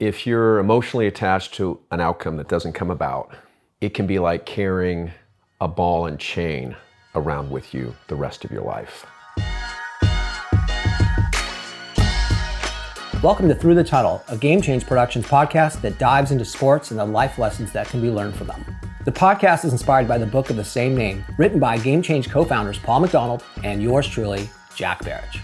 if you're emotionally attached to an outcome that doesn't come about, it can be like carrying a ball and chain around with you the rest of your life. Welcome to Thru the Tunnel, a Game Change Productions podcast that dives into sports and the life lessons that can be learned from them. The podcast is inspired by the book of the same name, written by Game Change co founders Paul McDonald and yours truly, Jack Baric.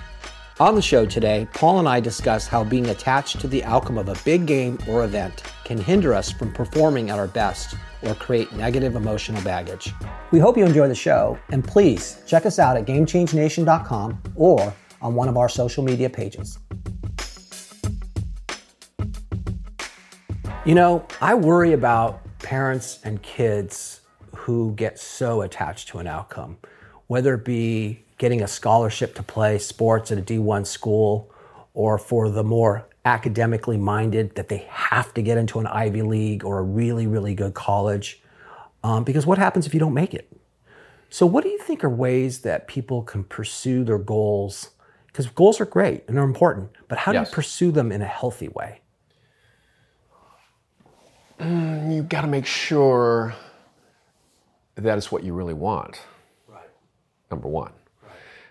On the show today, Paul and I discuss how being attached to the outcome of a big game or event can hinder us from performing at our best or create negative emotional baggage. We hope you enjoy the show, and please check us out at GameChangeNation.com or on one of our social media pages. You know, I worry about parents and kids who get so attached to an outcome, whether it be getting a scholarship to play sports at a D1 school or for the more academically minded that they have to get into an Ivy League or a really, really good college. Um, because what happens if you don't make it? So, what do you think are ways that people can pursue their goals? Because goals are great and they're important, but how yes. do you pursue them in a healthy way? mm, you've got to make sure that is what you really want. Right. Number one.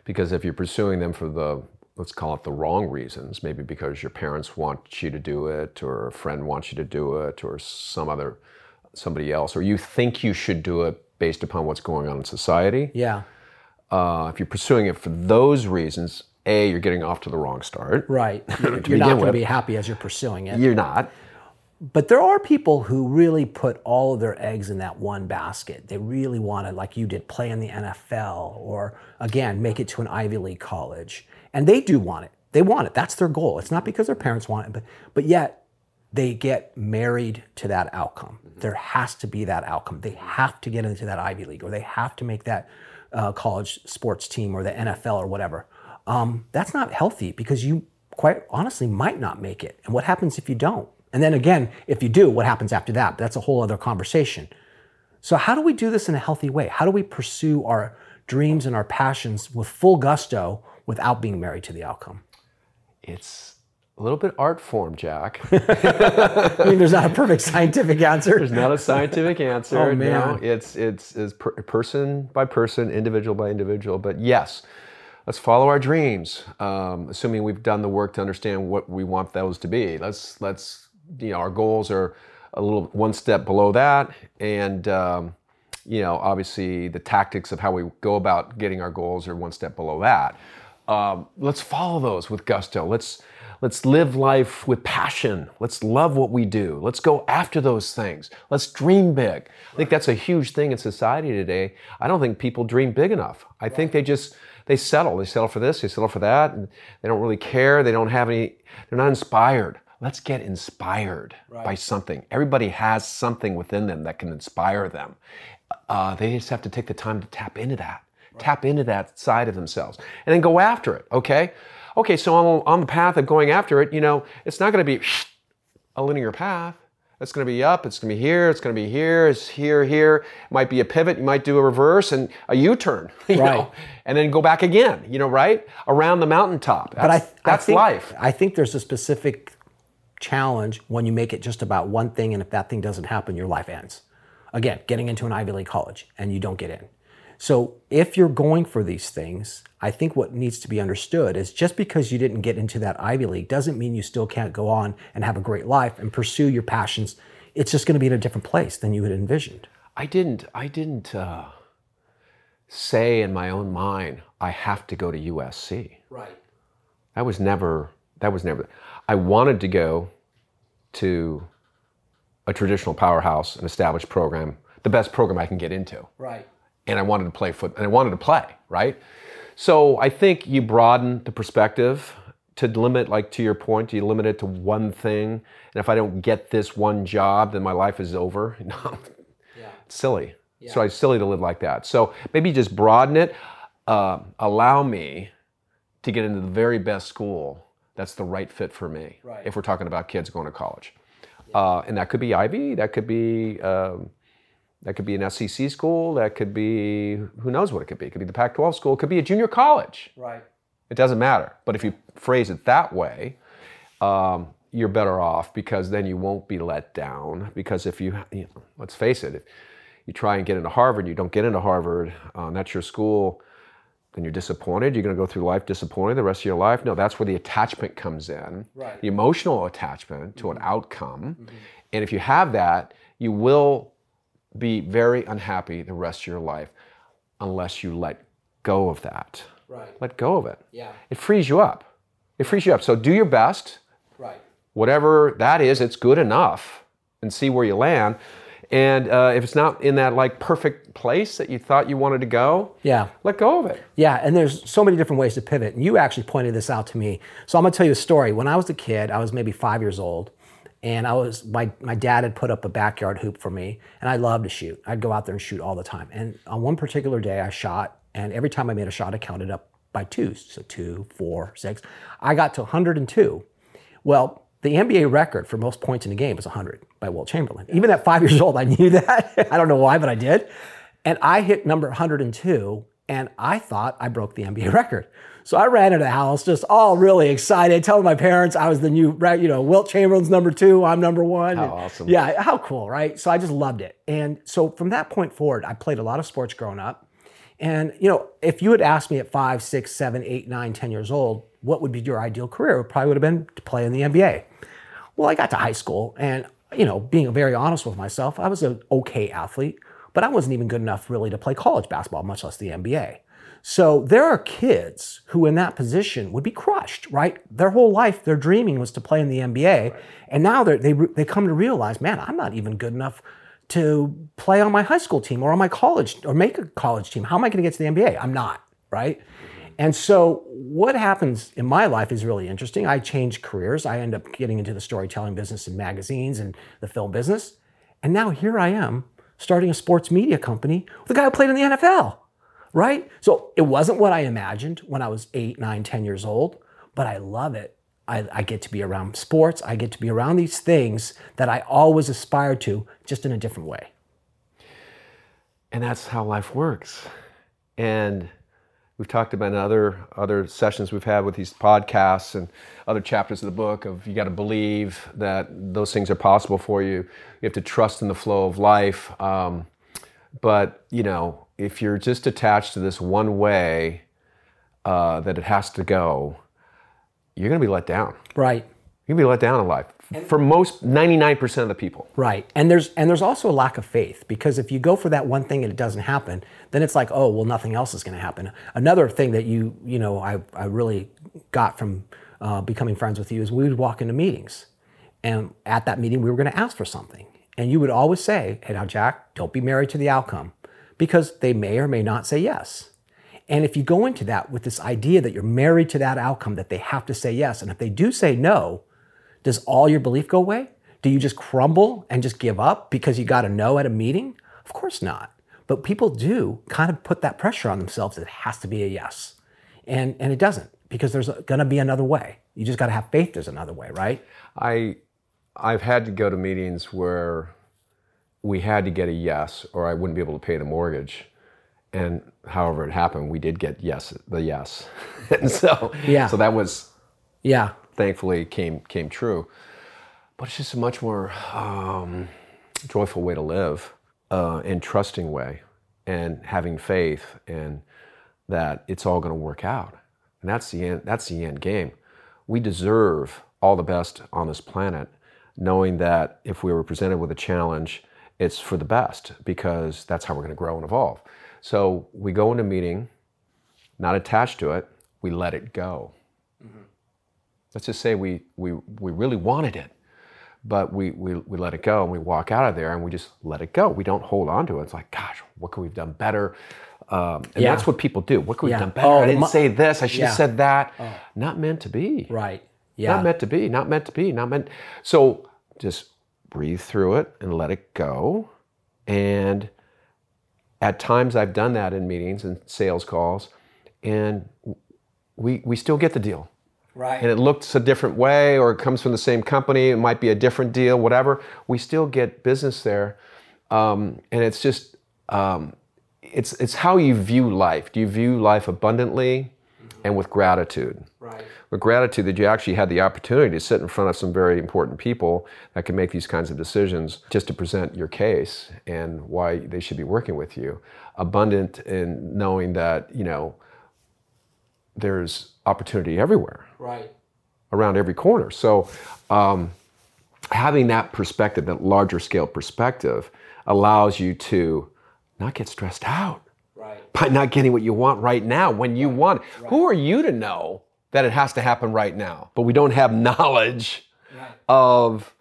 Because if you're pursuing them for the, let's call it the wrong reasons, maybe because your parents want you to do it, or a friend wants you to do it, or some other, somebody else, or you think you should do it based upon what's going on in society. Yeah. Uh, if you're pursuing it for those reasons, A, you're getting off to the wrong start. Right. You're, you're not going to be happy as you're pursuing it. You're not. But there are people who really put all of their eggs in that one basket. They really want to, like you did, play in the NFL or, again, make it to an Ivy League college. And they do want it. They want it. That's their goal. It's not because their parents want it, but, but yet they get married to that outcome. Mm-hmm. There has to be that outcome. They have to get into that Ivy League or they have to make that uh, college sports team or the NFL or whatever. Um, that's not healthy because you, quite honestly, might not make it. And what happens if you don't? And then again, if you do, what happens after that? That's a whole other conversation. So, how do we do this in a healthy way? How do we pursue our dreams and our passions with full gusto without being married to the outcome? It's a little bit art form, Jack. I mean, there's not a perfect scientific answer. There's not a scientific answer. oh man, no, it's it's, it's per, person by person, individual by individual. But yes, let's follow our dreams, um, assuming we've done the work to understand what we want those to be. Let's let's you know, our goals are a little one step below that, and um, you know, obviously the tactics of how we go about getting our goals are one step below that. Um, let's follow those with gusto. Let's let's live life with passion. Let's love what we do. Let's go after those things. Let's dream big. I think that's a huge thing in society today. I don't think people dream big enough. I think they just they settle. They settle for this. They settle for that, and they don't really care. They don't have any. They're not inspired let's get inspired right. by something. Everybody has something within them that can inspire them. Uh, they just have to take the time to tap into that, right. tap into that side of themselves, and then go after it. Okay, okay. So on, on the path of going after it, you know, it's not going to be a linear path. It's going to be up. It's going to be here. It's going to be here. It's here, here. It might be a pivot. You might do a reverse and a U-turn, you right. know, and then go back again. You know, right around the mountaintop. That's, but I, that's I think, life. I think there's a specific challenge when you make it just about one thing, and if that thing doesn't happen, your life ends. Again, getting into an Ivy League college and you don't get in. So if you're going for these things, I think what needs to be understood is just because you didn't get into that Ivy League doesn't mean you still can't go on and have a great life and pursue your passions. It's just going to be in a different place than you had envisioned. I didn't. I didn't uh, say in my own mind, I have to go to USC. Right. That was never. That was never. I wanted to go to a traditional powerhouse, an established program, the best program I can get into. Right. And I wanted to play foot, and I wanted to play, right? So I think you broaden the perspective to limit, like to your point, you limit it to one thing. And if I don't get this one job, then my life is over. No, yeah. it's silly. Yeah. So it's silly to live like that. So maybe just broaden it. Uh, allow me to get into the very best school that's the right fit for me. Right. If we're talking about kids going to college, yeah. uh, and that could be Ivy, that could be um, that could be an SEC school, that could be who knows what it could be. It could be the Pac-12 school, it could be a junior college. Right. It doesn't matter. But if you phrase it that way, um, you're better off because then you won't be let down. Because if you, you know, let's face it, if you try and get into Harvard, and you don't get into Harvard, uh, and that's your school, then you're disappointed. You're going to go through life disappointed the rest of your life. No, that's where the attachment comes in, Right. the emotional attachment to an mm-hmm. outcome. Mm-hmm. And if you have that, you will be very unhappy the rest of your life unless you let go of that. Right. Let go of it. Yeah. It frees you up. It frees you up. So do your best Right. whatever that is, it's good enough, and see where you land. And uh, if it's not in that like perfect place that you thought you wanted to go, Yeah. let go of it. Yeah, and there's so many different ways to pivot. And you actually pointed this out to me. So I'm gonna tell you a story. When I was a kid, I was maybe five years old, and I was my my dad had put up a backyard hoop for me, and I loved to shoot. I'd go out there and shoot all the time. And on one particular day, I shot, and every time I made a shot, I counted up by twos. So two, four, six. I got to 102. Well, the NBA record for most points in a game is 100 by Wilt Chamberlain. Even at five years old, I knew that. I don't know why, but I did. And I hit number 102, and I thought I broke the NBA record. So I ran into the house, just all really excited, telling my parents I was the new, you know, Wilt Chamberlain's number two, I'm number one. How And- awesome. Yeah, how cool, right? So I just loved it. And so from that point forward, I played a lot of sports growing up. And you know, if you had asked me at five, six, seven, eight, nine, ten years old, what would be your ideal career? It probably would have been to play in the NBA. Well, I got to high school, and you know, being very honest with myself, I was an okay athlete, but I wasn't even good enough really to play college basketball, much less the NBA. So there are kids who, in that position, would be crushed. Right, their whole life, their dreaming was to play in the NBA, and now they're- they they come to realize, man, I'm not even good enough to play on my high school team or on my college or make a college team. How am I going to get to the NBA? I'm not, right? Mm-hmm. And so what happens in my life is really interesting. I changed careers. I end up getting into the storytelling business and magazines and the film business. And now here I am starting a sports media company with a guy who played in the NFL, right? So it wasn't what I imagined when I was eight, nine, 10 years old, but I love it. I, I get to be around sports. I get to be around these things that I always aspired to, just in a different way. And that's how life works. And we've talked about in other other sessions we've had with these podcasts and other chapters of the book of you got to believe that those things are possible for you. You have to trust in the flow of life. Um, but you know, if you're just attached to this one way uh, that it has to go, you're going to be let down. Right. You're going to be let down in life. For most 99% of the people. Right. And there's and there's also a lack of faith because if you go for that one thing and it doesn't happen, then it's like, oh, well, nothing else is going to happen. Another thing that you you know I I really got from uh, becoming friends with you is we would walk into meetings, and at that meeting we were going to ask for something, and you would always say, "Hey, now Jack, don't be married to the outcome," because they may or may not say yes. And if you go into that with this idea that you're married to that outcome, that they have to say yes, and if they do say no, does all your belief go away? Do you just crumble and just give up because you got a no at a meeting? Of course not. But people do kind of put that pressure on themselves that it has to be a yes. And, and it doesn't because there's going to be another way. You just got to have faith there's another way, right? I I've had to go to meetings where we had to get a yes or I wouldn't be able to pay the mortgage. And however it happened, we did get yes, the yes. and so Yeah. so that was Yeah. Thankfully came came true. But it's just a much more um, joyful way to live, uh, and trusting way, and having faith, and that it's all going to work out. And that's the end. That's the end game. We deserve all the best on this planet, knowing that if we were presented with a challenge, it's for the best because that's how we're going to grow and evolve. So we go into meeting, not attached to it. We let it go let's just say we we we really wanted it but we, we we let it go and we walk out of there and we just let it go. We don't hold on to it. It's like gosh what could we have done better? Um, and Yeah. that's what people do. What could we have done better? Oh, i didn't mo- say this. I should Yeah. have said that. Not meant to be. Right. Yeah. not meant to be. Not meant to be. Not meant so just breathe through it and let it go. And at times i've done that in meetings and sales calls and we we still get the deal right. and it looks a different way or it comes from the same company it might be a different deal whatever we still get business there um, and it's just um, it's it's how you view life do you view life abundantly and with gratitude. Right. With gratitude that you actually had the opportunity to sit in front of some very important people that can make these kinds of decisions just to present your case and why they should be working with you. Abundant in knowing that, you know, there's opportunity everywhere Right. around every corner. So, um, having that perspective, that larger scale perspective, allows you to not get stressed out Right. by not getting what you want right now when you want. it. Who are you to know that it has to happen right now? But we don't have knowledge Right. of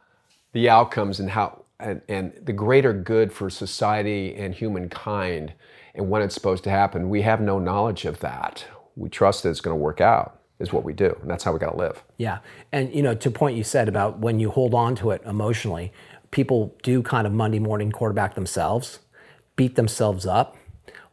the outcomes and how and, and the greater good for society and humankind and when it's supposed to happen. We have no knowledge of that. We trust that it's going to work out. Is what we do, and that's how we got to live. Yeah, and you know, to point you said about when you hold on to it emotionally, people do kind of Monday morning quarterback themselves, beat themselves up.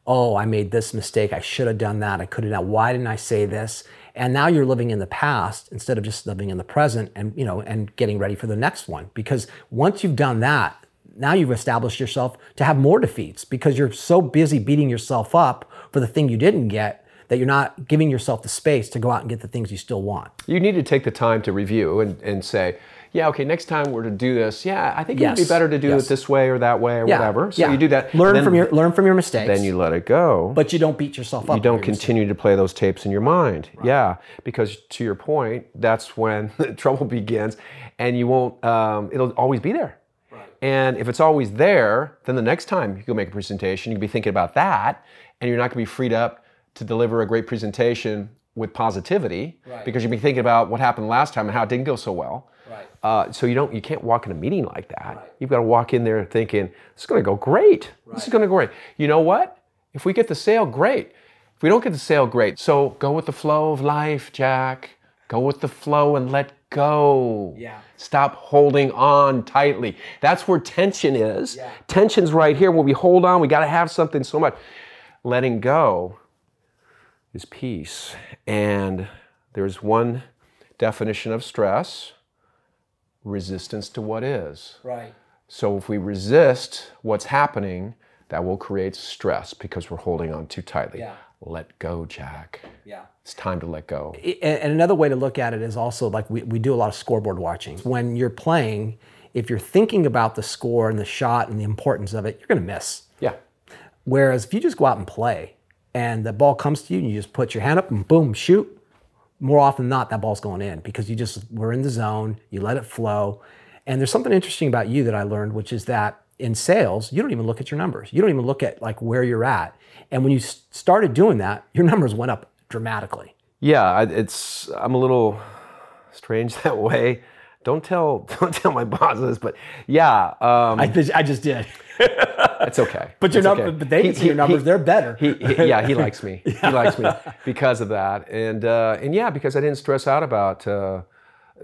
Oh, I made this mistake. I should have done that. I could have done. Why didn't I say this? And now you're living in the past instead of just living in the present, and you know, and getting ready for the next one. Because once you've done that, now you've established yourself to have more defeats because you're so busy beating yourself up for the thing you didn't get that you're not giving yourself the space to go out and get the things you still want. You need to take the time to review and, and say, yeah, okay, next time we're to do this, yeah, I think it'd be better to do Yes. it this way or that way or Yeah, whatever. So yeah. you do that. Learn then, from your learn from your mistakes. Then you let it go. but you don't beat yourself up. you don't continue to play those tapes in your mind. Yeah, because to your point, that's when the trouble begins, and you won't. Um, it'll always be there. And if it's always there, then the next time you go make a presentation, you'll be thinking about that, and you're not going to be freed up to deliver a great presentation with positivity Right. because you'll be thinking about what happened last time and how it didn't go so well. Right. Uh, so you don't, you can't walk in a meeting like that. You've got to walk in there thinking this is going to go great. This is going to go great. You know what? If we get the sale, great. If we don't get the sale, great. So go with the flow of life, Jack. Go with the flow and let go. Yeah. Stop holding on tightly. That's where tension is. Yeah. Tension's right here. When we hold on, we got to have something so much. Letting go is peace. And there's one definition of stress resistance to what is. Right. So if we resist what's happening, that will create stress because we're holding on too tightly. Yeah. Let go, Jack. Yeah. It's time to let go. And another way to look at it is also like we, we do a lot of scoreboard watching. When you're playing, if you're thinking about the score and the shot and the importance of it, you're going to miss. Yeah. Whereas if you just go out and play and the ball comes to you and you just put your hand up and boom, shoot, more often than not, that ball's going in because you just were in the zone, you let it flow. And there's something interesting about you that I learned, which is that in sales, you don't even look at your numbers. You don't even look at like where you're at. And when you started doing that, your numbers went up dramatically. Yeah, it's I'm a little strange that way. Don't tell don't tell my bosses, but yeah, um, I, I just did. It's okay. But your number, okay. but they He- can see your numbers. he- They're better. he, he- yeah, he likes me. He likes me because of that, and uh, and yeah, because I didn't stress out about uh,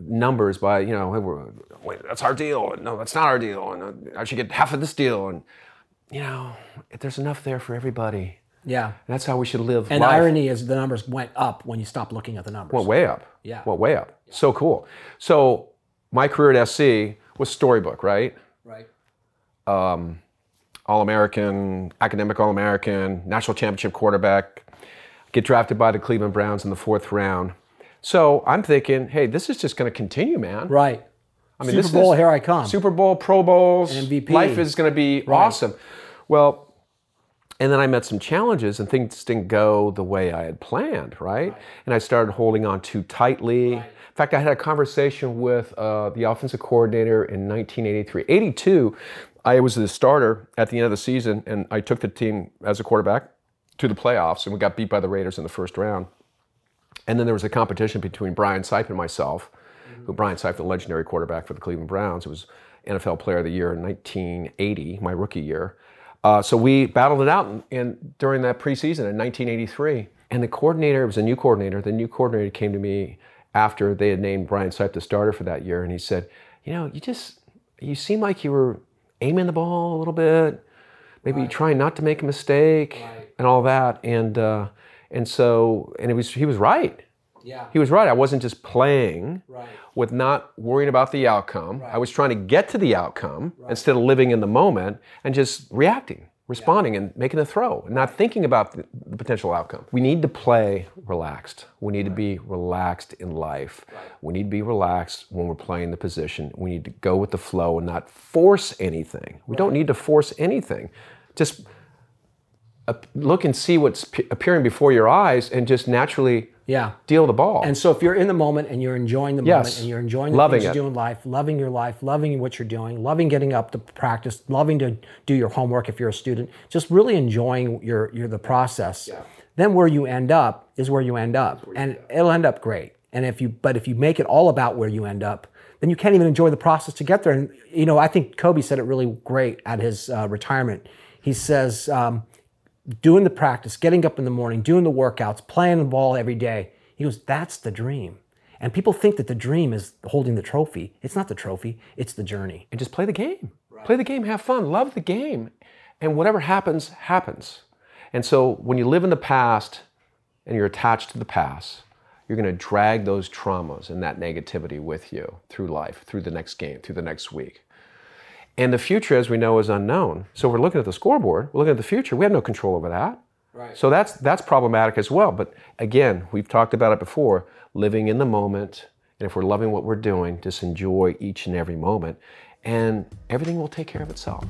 numbers by you know, hey, wait, that's our deal. No, that's not our deal, and uh, I should get half of this deal, and you know, there's enough there for everybody. yeah. And that's how we should live. And life. irony is the numbers went up when you stopped looking at the numbers. went way up. Yeah. went way up. So cool. So my career at SC was storybook, right? right. All American, academic All American, national championship quarterback, get drafted by the Cleveland Browns in the fourth round. So I'm thinking, hey, this is just going to continue, man. Right. I mean, Super this Bowl, is, here I come. Super Bowl, Pro Bowls, MVP. Life is going to be awesome. Well, and then I met some challenges and things didn't go the way I had planned, right? And I started holding on too tightly. In fact, I had a conversation with uh, the offensive coordinator in 1983. 82, I was the starter at the end of the season, and I took the team as a quarterback to the playoffs, and we got beat by the Raiders in the first round. And then there was a competition between Brian Sipe and myself, who Brian Sipe, the legendary quarterback for the Cleveland Browns, who was NFL Player of the Year in 1980, my rookie year. Uh, so we battled it out in, in, during that preseason in 1983. And the coordinator, was a new coordinator, the new coordinator came to me after they had named Brian Sipe the starter for that year, and he said, You know, you just, you seem like you were aiming the ball a little bit, maybe trying not to make a mistake and all that. And, uh, and so, and it was, he was right. Yeah. He was right. I wasn't just playing Right. with not worrying about the outcome. I was trying to get to the outcome instead of living in the moment and just reacting. Responding and making a throw and not thinking about the, the potential outcome. We need to play relaxed. We need to be relaxed in life. We need to be relaxed when we're playing the position. We need to go with the flow and not force anything. We don't need to force anything. Just look and see what's p- appearing before your eyes and just naturally Yeah. deal the ball. And so if you're in the moment and you're enjoying the Yes. moment and you're enjoying the Loving things it. you do in life, loving your life, loving what you're doing, loving getting up to practice, loving to do your homework if you're a student, just really enjoying your, your the process. Then where you end up is where you end up. and it'll end up great. And if you but if you make it all about where you end up, then you can't even enjoy the process to get there. And you know, I think Kobe said it really great at his uh, retirement. He says, um, doing the practice, getting up in the morning, doing the workouts, playing the ball every day. He goes, that's the dream. And people think that the dream is holding the trophy. It's not the trophy, it's the journey. and just play the game. Play the game, have fun, love the game. And whatever happens, happens. And so when you live in the past and you're attached to the past, you're going to drag those traumas and that negativity with you through life, through the next game, through the next week. And the future, as we know, is unknown. So we're looking at the scoreboard, we're looking at the future. We have no control over that. Right. So that's that's problematic as well. But again, we've talked about it before, living in the moment. And if we're loving what we're doing, just enjoy each and every moment. And everything will take care of itself.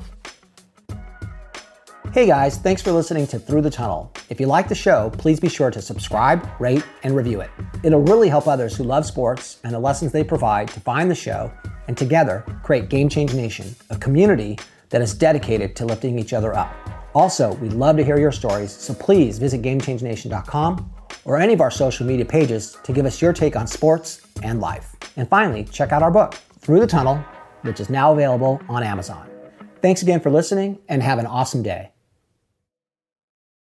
Hey guys, thanks for listening to Thru the Tunnel. If you like the show, please be sure to subscribe, rate, and review it. It'll really help others who love sports and the lessons they provide to find the show and together create Game Change Nation, a community that is dedicated to lifting each other up. Also, we'd love to hear your stories, so please visit GameChangeNation.com or any of our social media pages to give us your take on sports and life. And finally, check out our book, Thru the Tunnel, which is now available on Amazon. Thanks again for listening and have an awesome day.